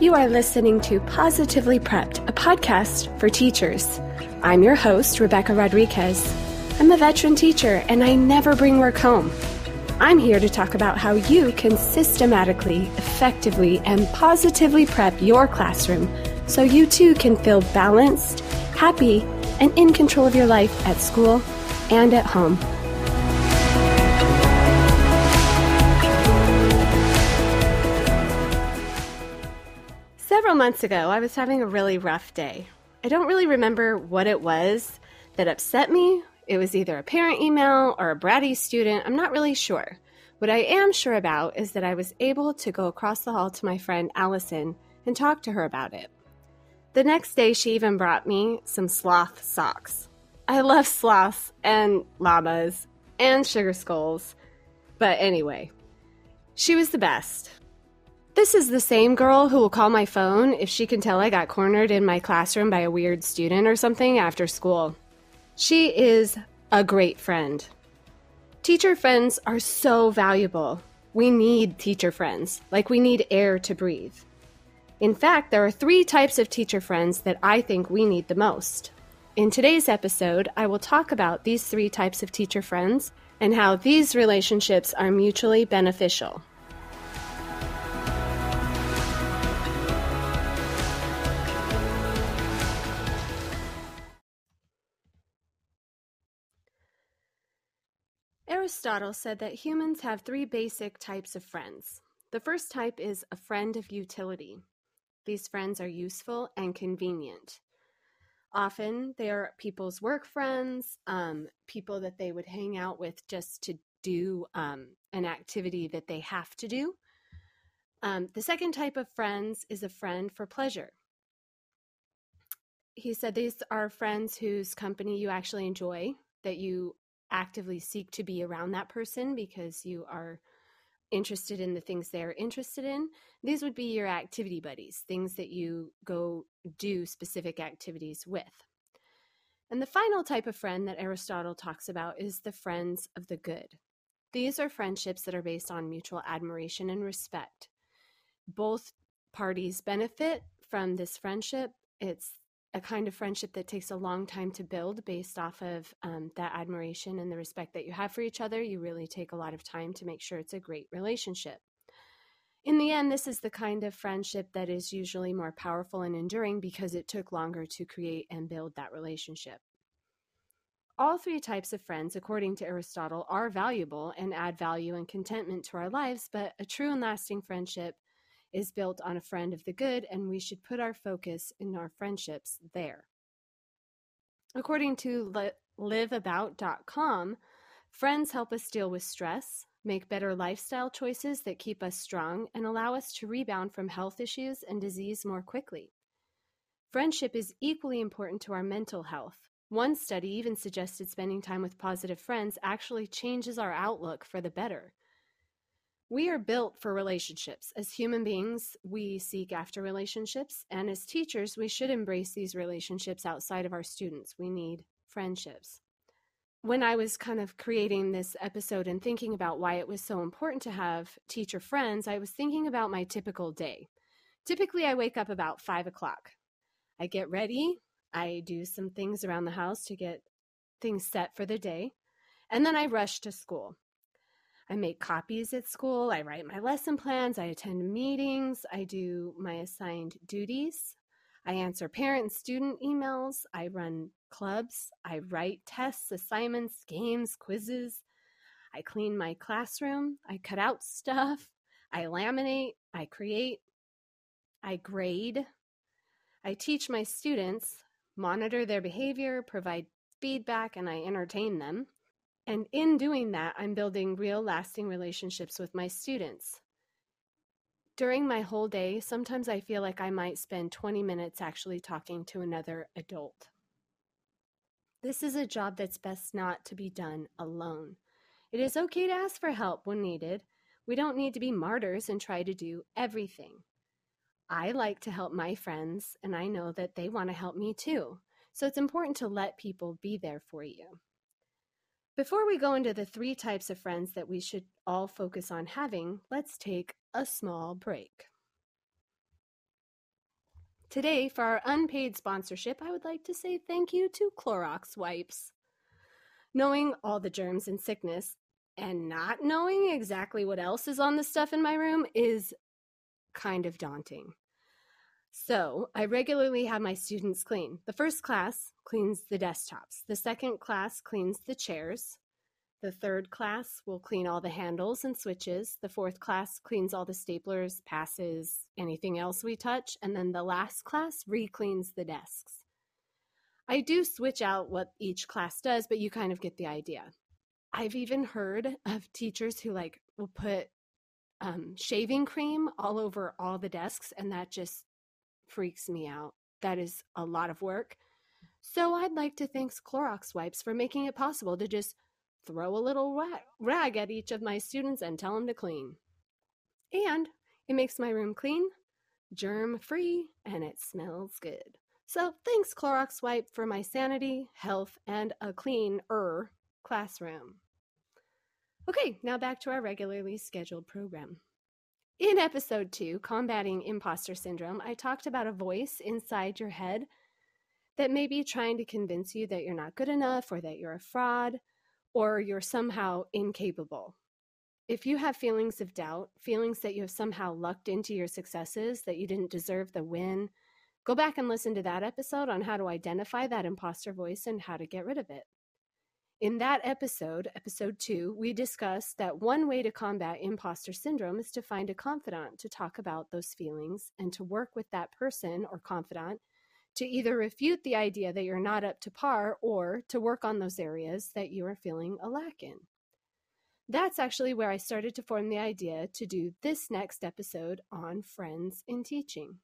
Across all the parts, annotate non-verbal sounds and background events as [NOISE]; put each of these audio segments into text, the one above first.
You are listening to Positively Prepped, a podcast for teachers. I'm your host, Rebecca Rodriquez. I'm a veteran teacher and I never bring work home. I'm here to talk about how you can systematically, effectively, and positively prep your classroom so you too can feel balanced, happy, and in control of your life at school and at home. Several months ago, I was having a really rough day. I don't really remember what it was that upset me. It was either a parent email or a bratty student. I'm not really sure. What I am sure about is that I was able to go across the hall to my friend Allison and talk to her about it. The next day, she even brought me some sloth socks. I love sloths and llamas and sugar skulls. But anyway, she was the best. This is the same girl who will call my phone if she can tell I got cornered in my classroom by a weird student or something after school. She is a great friend. Teacher friends are so valuable. We need teacher friends, like we need air to breathe. In fact, there are three types of teacher friends that I think we need the most. In today's episode, I will talk about these three types of teacher friends and how these relationships are mutually beneficial. Aristotle said that humans have three basic types of friends. The first type is a friend of utility. These friends are useful and convenient. Often they are people's work friends, um, people that they would hang out with just to do um, an activity that they have to do. Um, the second type of friends is a friend for pleasure. He said these are friends whose company you actually enjoy, that you actively seek to be around that person because you are interested in the things they're interested in, these would be your activity buddies, things that you go do specific activities with. And the final type of friend that Aristotle talks about is the friends of the good. These are friendships that are based on mutual admiration and respect. Both parties benefit from this friendship. It's a kind of friendship that takes a long time to build based off of um, that admiration and the respect that you have for each other. You really take a lot of time to make sure it's a great relationship. In the end, this is the kind of friendship that is usually more powerful and enduring because it took longer to create and build that relationship. All three types of friends, according to Aristotle, are valuable and add value and contentment to our lives, but a true and lasting friendship is built on a friend of the good, and we should put our focus in our friendships there. According to liveabout.com, friends help us deal with stress, make better lifestyle choices that keep us strong, and allow us to rebound from health issues and disease more quickly. Friendship is equally important to our mental health. One study even suggested spending time with positive friends actually changes our outlook for the better. We are built for relationships. As human beings, we seek after relationships. And as teachers, we should embrace these relationships outside of our students. We need friendships. When I was kind of creating this episode and thinking about why it was so important to have teacher friends, I was thinking about my typical day. Typically, I wake up about five o'clock. I get ready, I do some things around the house to get things set for the day, and then I rush to school. I make copies at school. I write my lesson plans. I attend meetings. I do my assigned duties. I answer parent and student emails. I run clubs. I write tests, assignments, games, quizzes. I clean my classroom. I cut out [LAUGHS] stuff. I laminate. I create. I grade. I teach my students, monitor their behavior, provide feedback, and I entertain them. And in doing that, I'm building real lasting relationships with my students. During my whole day, sometimes I feel like I might spend 20 minutes actually talking to another adult. This is a job that's best not to be done alone. It is okay to ask for help when needed. We don't need to be martyrs and try to do everything. I like to help my friends, and I know that they want to help me too. So it's important to let people be there for you. Before we go into the three types of friends that we should all focus on having, let's take a small break. Today, for our unpaid sponsorship, I would like to say thank you to Clorox wipes. Knowing all the germs and sickness and not knowing exactly what else is on the stuff in my room is kind of daunting. So, I regularly have my students clean. The first class cleans the desktops, the second class cleans the chairs, the third class will clean all the handles and switches. The fourth class cleans all the staplers, passes, anything else we touch. And then the last class re-cleans the desks. I do switch out what each class does, but you kind of get the idea. I've even heard of teachers who like will put um, shaving cream all over all the desks, and that just freaks me out. That is a lot of work. So mm-hmm. I'd like to thank Clorox wipes for making it possible to just throw a little rag at each of my students and tell them to clean. And it makes my room clean, germ free, and it smells good. So thanks, Clorox Wipe, for my sanity, health, and a cleaner classroom. Okay, now back to our regularly scheduled program. In episode two, Combating Imposter Syndrome, I talked about a voice inside your head that may be trying to convince you that you're not good enough or that you're a fraud or you're somehow incapable. If you have feelings of doubt, feelings that you have somehow lucked into your successes, that you didn't deserve the win, go back and listen to that episode on how to identify that imposter voice and how to get rid of it. In that episode, episode two, we discussed that one way to combat imposter syndrome is to find a confidant to talk about those feelings and to work with that person or confidant to either refute the idea that you're not up to par or to work on those areas that you are feeling a lack in. That's actually where I started to form the idea to do this next episode on friends in teaching.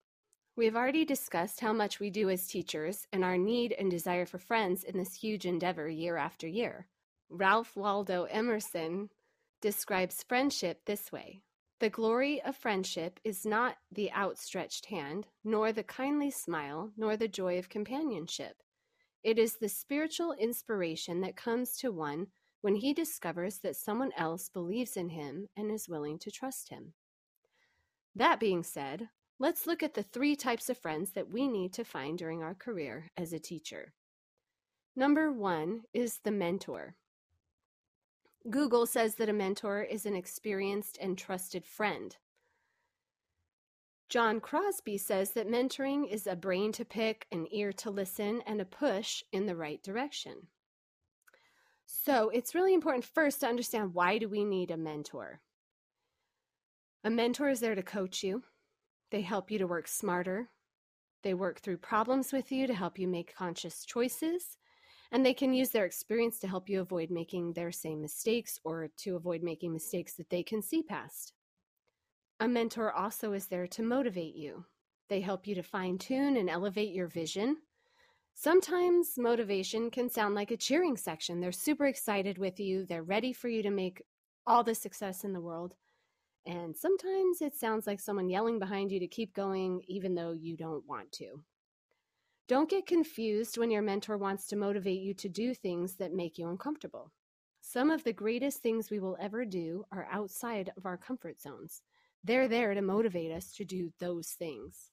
We've already discussed how much we do as teachers and our need and desire for friends in this huge endeavor year after year. Ralph Waldo Emerson describes friendship this way the glory of friendship is not the outstretched hand, nor the kindly smile, nor the joy of companionship. It is the spiritual inspiration that comes to one when he discovers that someone else believes in him and is willing to trust him. That being said, let's look at the three types of friends that we need to find during our career as a teacher. Number one is the mentor. Google says that a mentor is an experienced and trusted friend. John Crosby says that mentoring is a brain to pick, an ear to listen, and a push in the right direction. So it's really important first to understand why do we need a mentor? A mentor is there to coach you. They help you to work smarter. They work through problems with you to help you make conscious choices and they can use their experience to help you avoid making their same mistakes or to avoid making mistakes that they can see past. A mentor also is there to motivate you. They help you to fine tune and elevate your vision. Sometimes motivation can sound like a cheering section. They're super excited with you, they're ready for you to make all the success in the world. And sometimes it sounds like someone yelling behind you to keep going, even though you don't want to. Don't get confused when your mentor wants to motivate you to do things that make you uncomfortable. Some of the greatest things we will ever do are outside of our comfort zones. They're there to motivate us to do those things.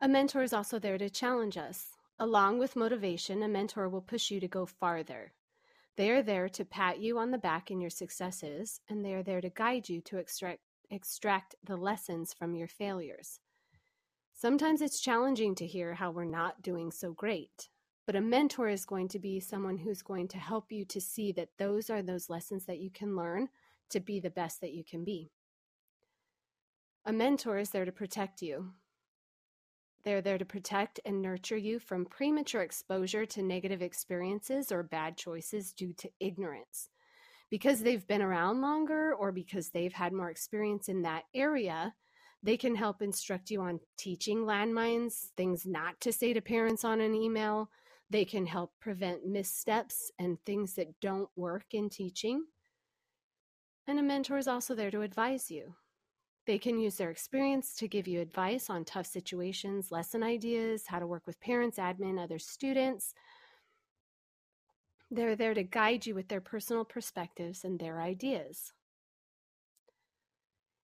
A mentor is also there to challenge us. Along with motivation, a mentor will push you to go farther. They are there to pat you on the back in your successes, and they are there to guide you to extract, extract the lessons from your failures. Sometimes it's challenging to hear how we're not doing so great, but a mentor is going to be someone who's going to help you to see that those are those lessons that you can learn to be the best that you can be. A mentor is there to protect you. They're there to protect and nurture you from premature exposure to negative experiences or bad choices due to ignorance. Because they've been around longer or because they've had more experience in that area, they can help instruct you on teaching landmines, things not to say to parents on an email. They can help prevent missteps and things that don't work in teaching. And a mentor is also there to advise you. They can use their experience to give you advice on tough situations, lesson ideas, how to work with parents, admin, other students. They're there to guide you with their personal perspectives and their ideas.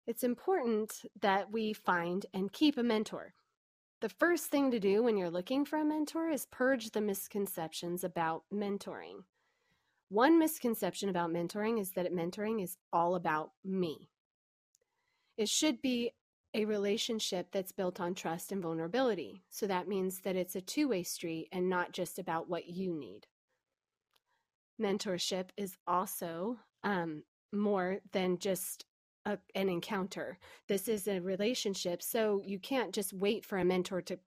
It's important that we find and keep a mentor. The first thing to do when you're looking for a mentor is purge the misconceptions about mentoring. One misconception about mentoring is that mentoring is all about me. It should be a relationship that's built on trust and vulnerability. So that means that it's a two way street and not just about what you need. Mentorship is also um, more than just a, an encounter. This is a relationship. So you can't just wait for a mentor to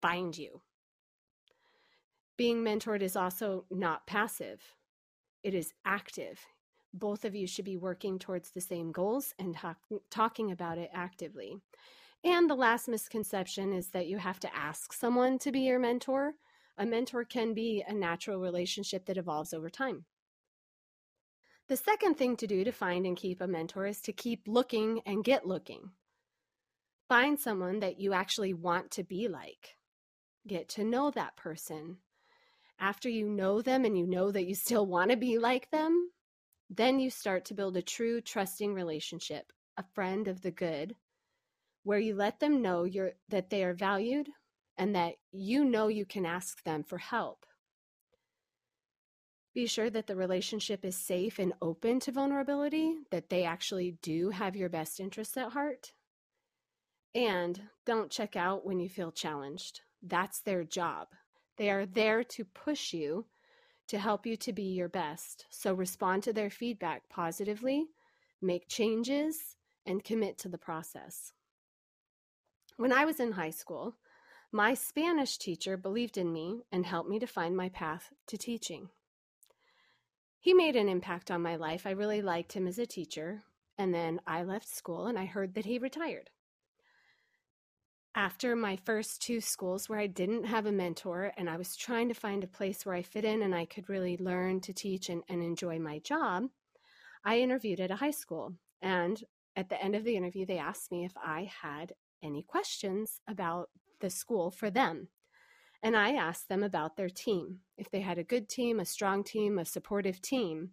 find you. Being mentored is also not passive, it is active. Both of you should be working towards the same goals and talk, talking about it actively. And the last misconception is that you have to ask someone to be your mentor. A mentor can be a natural relationship that evolves over time. The second thing to do to find and keep a mentor is to keep looking and get looking. Find someone that you actually want to be like. Get to know that person. After you know them and you know that you still want to be like them, then you start to build a true trusting relationship, a friend of the good, where you let them know you're, that they are valued and that you know you can ask them for help. Be sure that the relationship is safe and open to vulnerability, that they actually do have your best interests at heart. And don't check out when you feel challenged. That's their job. They are there to push you to help you to be your best. So respond to their feedback positively, make changes, and commit to the process. When I was in high school, my Spanish teacher believed in me and helped me to find my path to teaching he made an impact on my life. I really liked him as a teacher. And then I left school and I heard that he retired. After my first two schools where I didn't have a mentor and I was trying to find a place where I fit in and I could really learn to teach and, and enjoy my job, I interviewed at a high school. And at the end of the interview, they asked me if I had any questions about the school for them. And I asked them about their team, if they had a good team, a strong team, a supportive team.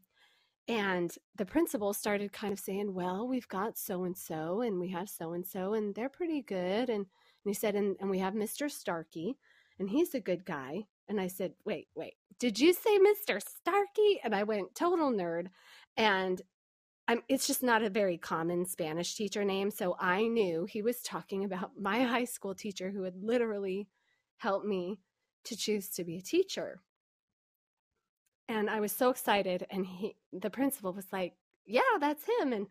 And the principal started kind of saying, Well, we've got so and so, and we have so and so, and they're pretty good. And, and he said, and, and we have Mr. Starkey, and he's a good guy. And I said, Wait, wait, did you say Mr. Starkey? And I went total nerd. And I'm, it's just not a very common Spanish teacher name. So I knew he was talking about my high school teacher who had literally helped me to choose to be a teacher. And I was so excited and he the principal was like, "Yeah, that's him." And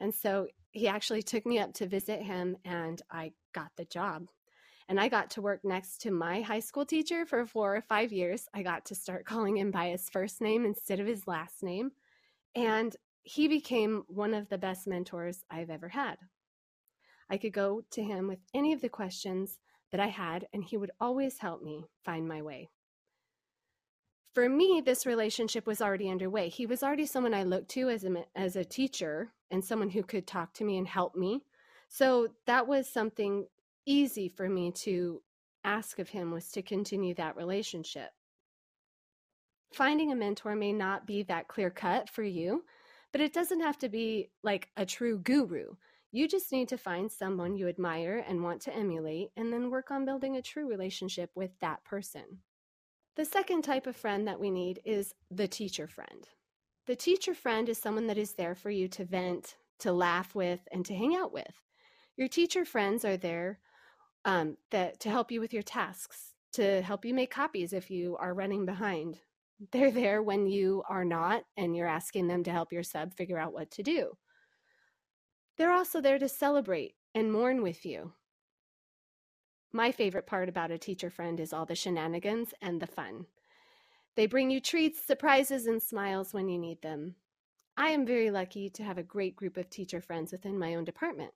and so he actually took me up to visit him and I got the job. And I got to work next to my high school teacher for 4 or 5 years. I got to start calling him by his first name instead of his last name. And he became one of the best mentors I've ever had. I could go to him with any of the questions that I had, and he would always help me find my way. For me, this relationship was already underway. He was already someone I looked to as a, as a teacher and someone who could talk to me and help me. So that was something easy for me to ask of him was to continue that relationship. Finding a mentor may not be that clear cut for you, but it doesn't have to be like a true guru. You just need to find someone you admire and want to emulate, and then work on building a true relationship with that person. The second type of friend that we need is the teacher friend. The teacher friend is someone that is there for you to vent, to laugh with, and to hang out with. Your teacher friends are there um, that, to help you with your tasks, to help you make copies if you are running behind. They're there when you are not and you're asking them to help your sub figure out what to do. They're also there to celebrate and mourn with you. My favorite part about a teacher friend is all the shenanigans and the fun. They bring you treats, surprises, and smiles when you need them. I am very lucky to have a great group of teacher friends within my own department.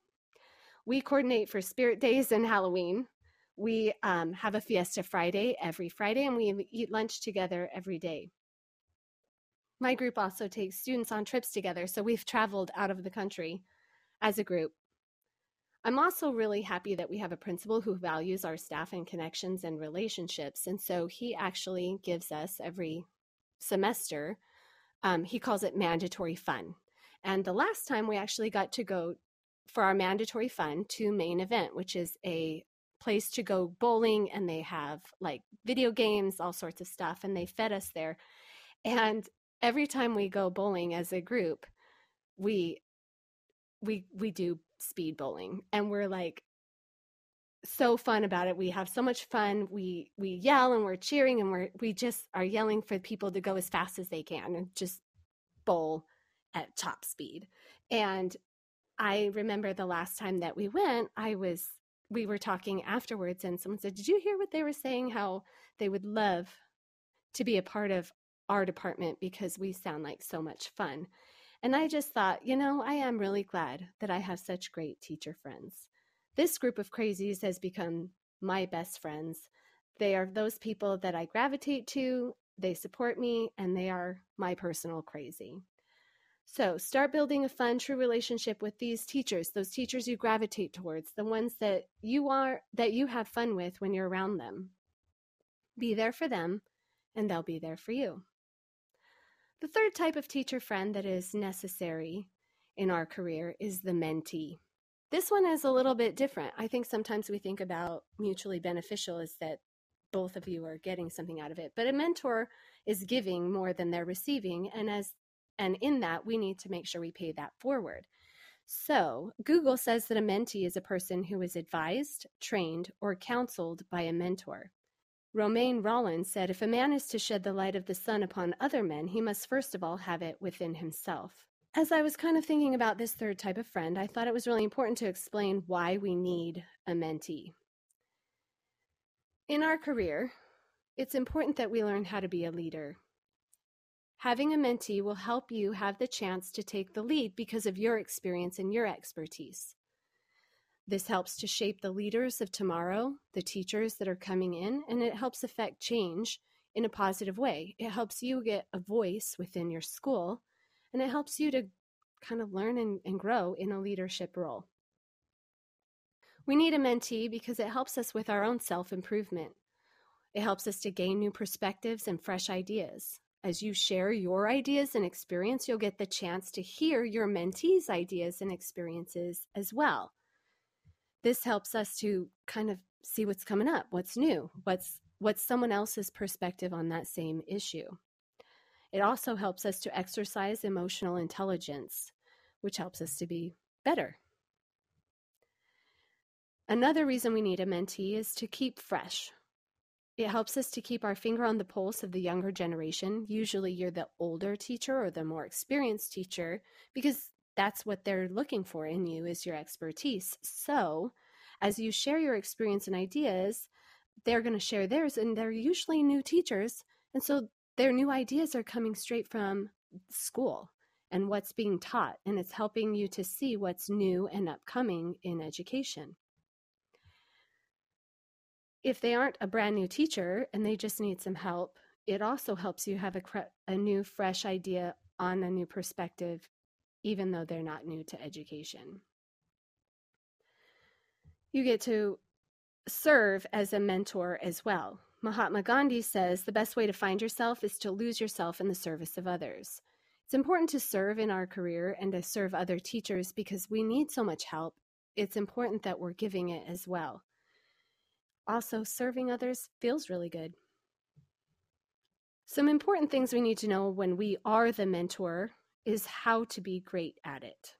We coordinate for Spirit Days and Halloween. We um, have a Fiesta Friday every Friday, and we eat lunch together every day. My group also takes students on trips together, so we've traveled out of the country as a group. I'm also really happy that we have a principal who values our staff and connections and relationships. And so he actually gives us every semester, um, he calls it mandatory fun. And the last time we actually got to go for our mandatory fun to main event, which is a place to go bowling and they have like video games, all sorts of stuff, and they fed us there. And every time we go bowling as a group, we we we do speed bowling and we're like so fun about it. We have so much fun. We we yell and we're cheering and we're we just are yelling for people to go as fast as they can and just bowl at top speed. And I remember the last time that we went, I was we were talking afterwards and someone said, "Did you hear what they were saying how they would love to be a part of our department because we sound like so much fun?" And I just thought, you know, I am really glad that I have such great teacher friends. This group of crazies has become my best friends. They are those people that I gravitate to, they support me, and they are my personal crazy. So start building a fun, true relationship with these teachers, those teachers you gravitate towards, the ones that you are that you have fun with when you're around them. Be there for them, and they'll be there for you. The third type of teacher friend that is necessary in our career is the mentee. This one is a little bit different. I think sometimes we think about mutually beneficial as that both of you are getting something out of it, but a mentor is giving more than they're receiving and as and in that we need to make sure we pay that forward. So, Google says that a mentee is a person who is advised, trained, or counseled by a mentor. Romain Rolland said if a man is to shed the light of the sun upon other men, he must first of all have it within himself as I was kind of thinking about this third type of friend, I thought it was really important to explain why we need a mentee. In our career, it's important that we learn how to be a leader. Having a mentee will help you have the chance to take the lead because of your experience and your expertise. This helps to shape the leaders of tomorrow, the teachers that are coming in, and it helps affect change in a positive way. It helps you get a voice within your school and it helps you to kind of learn and, and grow in a leadership role. We need a mentee because it helps us with our own self improvement. It helps us to gain new perspectives and fresh ideas. As you share your ideas and experience, you'll get the chance to hear your mentee's ideas and experiences as well. This helps us to kind of see what's coming up, what's new, what's what's someone else's perspective on that same issue. It also helps us to exercise emotional intelligence, which helps us to be better. Another reason we need a mentee is to keep fresh. It helps us to keep our finger on the pulse of the younger generation. Usually, you're the older teacher or the more experienced teacher because that's what they're looking for in you is your expertise. So, as you share your experience and ideas, they're going to share theirs, and they're usually new teachers. And so their new ideas are coming straight from school and what's being taught, and it's helping you to see what's new and upcoming in education. If they aren't a brand new teacher and they just need some help, it also helps you have a, a new, fresh idea on a new perspective, even though they're not new to education. You get to serve as a mentor as well. Mahatma Gandhi says the best way to find yourself is to lose yourself in the service of others. It's important to serve in our career and to serve other teachers because we need so much help. It's important that we're giving it as well. Also, serving others feels really good. Some important things we need to know when we are the mentor is how to be great at it.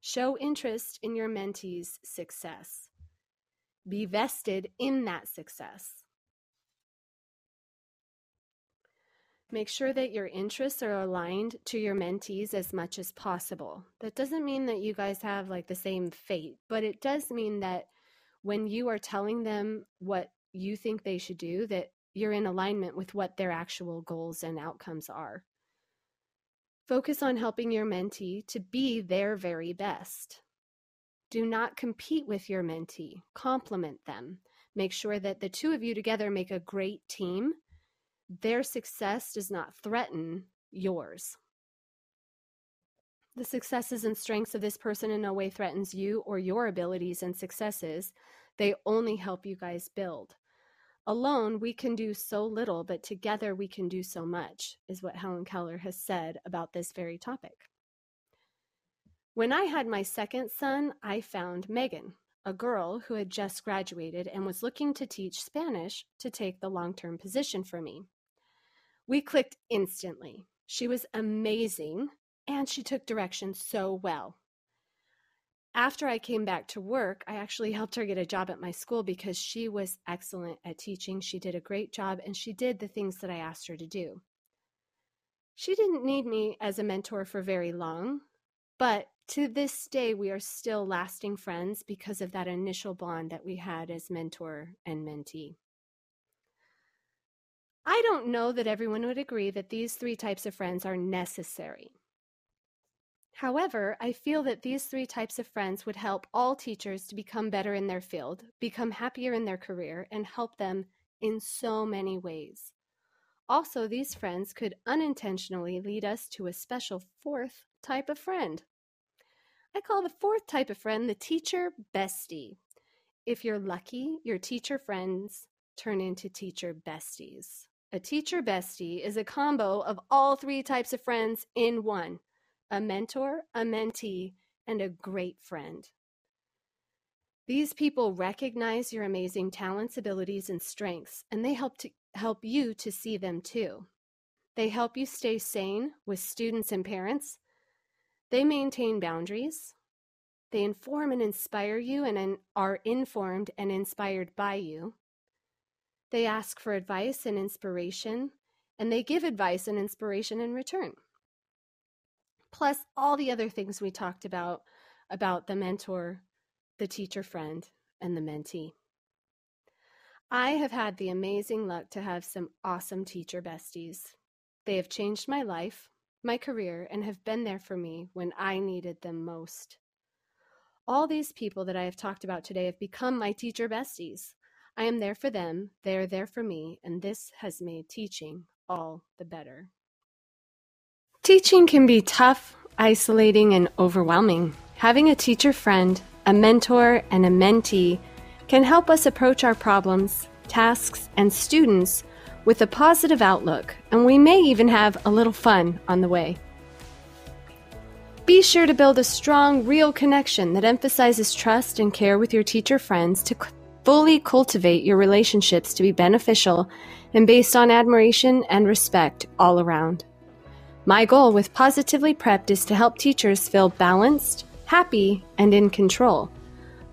Show interest in your mentee's success. Be vested in that success. Make sure that your interests are aligned to your mentees as much as possible. That doesn't mean that you guys have like the same fate, but it does mean that when you are telling them what you think they should do, that you're in alignment with what their actual goals and outcomes are. Focus on helping your mentee to be their very best. Do not compete with your mentee, complement them. Make sure that the two of you together make a great team their success does not threaten yours. The successes and strengths of this person in no way threatens you or your abilities and successes. They only help you guys build. Alone, we can do so little, but together we can do so much, is what Helen Keller has said about this very topic. When I had my second son, I found Megan, a girl who had just graduated and was looking to teach Spanish to take the long term position for me. We clicked instantly. She was amazing and she took direction so well after I came back to work, I actually helped her get a job at my school because she was excellent at teaching. She did a great job and she did the things that I asked her to do. She didn't need me as a mentor for very long, but to this day, we are still lasting friends because of that initial bond that we had as mentor and mentee. I don't know that everyone would agree that these three types of friends are necessary. However, I feel that these three types of friends would help all teachers to become better in their field, become happier in their career, and help them in so many ways. Also, these friends could unintentionally lead us to a special fourth type of friend. I call the fourth type of friend the teacher bestie. If you're lucky, your teacher friends turn into teacher besties. A teacher bestie is a combo of all three types of friends in one a mentor, a mentee, and a great friend. These people recognize your amazing talents, abilities, and strengths, and they help to help you to see them too. They help you stay sane with students and parents. They maintain boundaries. They inform and inspire you and are informed and inspired by you. They ask for advice and inspiration, and they give advice and inspiration in return plus all the other things we talked about about the mentor, the teacher friend, and the mentee. I have had the amazing luck to have some awesome teacher besties. They have changed my life, my career, and have been there for me when I needed them most. All these people that I have talked about today have become my teacher besties. I am there for them, they are there for me, and this has made teaching all the better. Teaching can be tough, isolating, and overwhelming. Having a teacher friend, a mentor, and a mentee can help us approach our problems, tasks, and students with a positive outlook, and we may even have a little fun on the way. Be sure to build a strong, real connection that emphasizes trust and care with your teacher friends to fully cultivate your relationships to be beneficial and based on admiration and respect all around. My goal with Positively Prepped is to help teachers feel balanced, happy, and in control.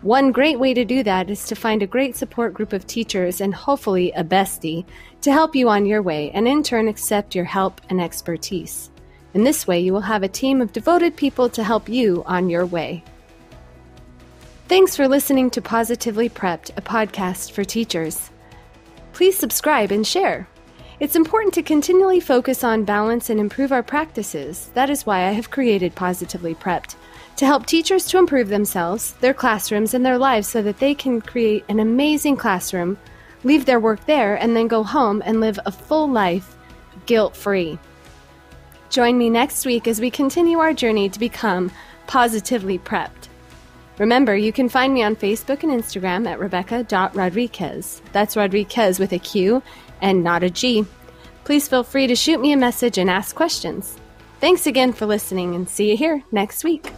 One great way to do that is to find a great support group of teachers and hopefully a bestie to help you on your way and in turn accept your help and expertise. In this way, you will have a team of devoted people to help you on your way. Thanks for listening to Positively Prepped, a podcast for teachers. Please subscribe and share. It's important to continually focus on balance and improve our practices. That is why I have created Positively Prepped to help teachers to improve themselves, their classrooms, and their lives so that they can create an amazing classroom, leave their work there, and then go home and live a full life guilt free. Join me next week as we continue our journey to become positively prepped. Remember, you can find me on Facebook and Instagram at Rebecca.Rodriquez. That's Rodriquez with a Q and not a G. Please feel free to shoot me a message and ask questions. Thanks again for listening and see you here next week.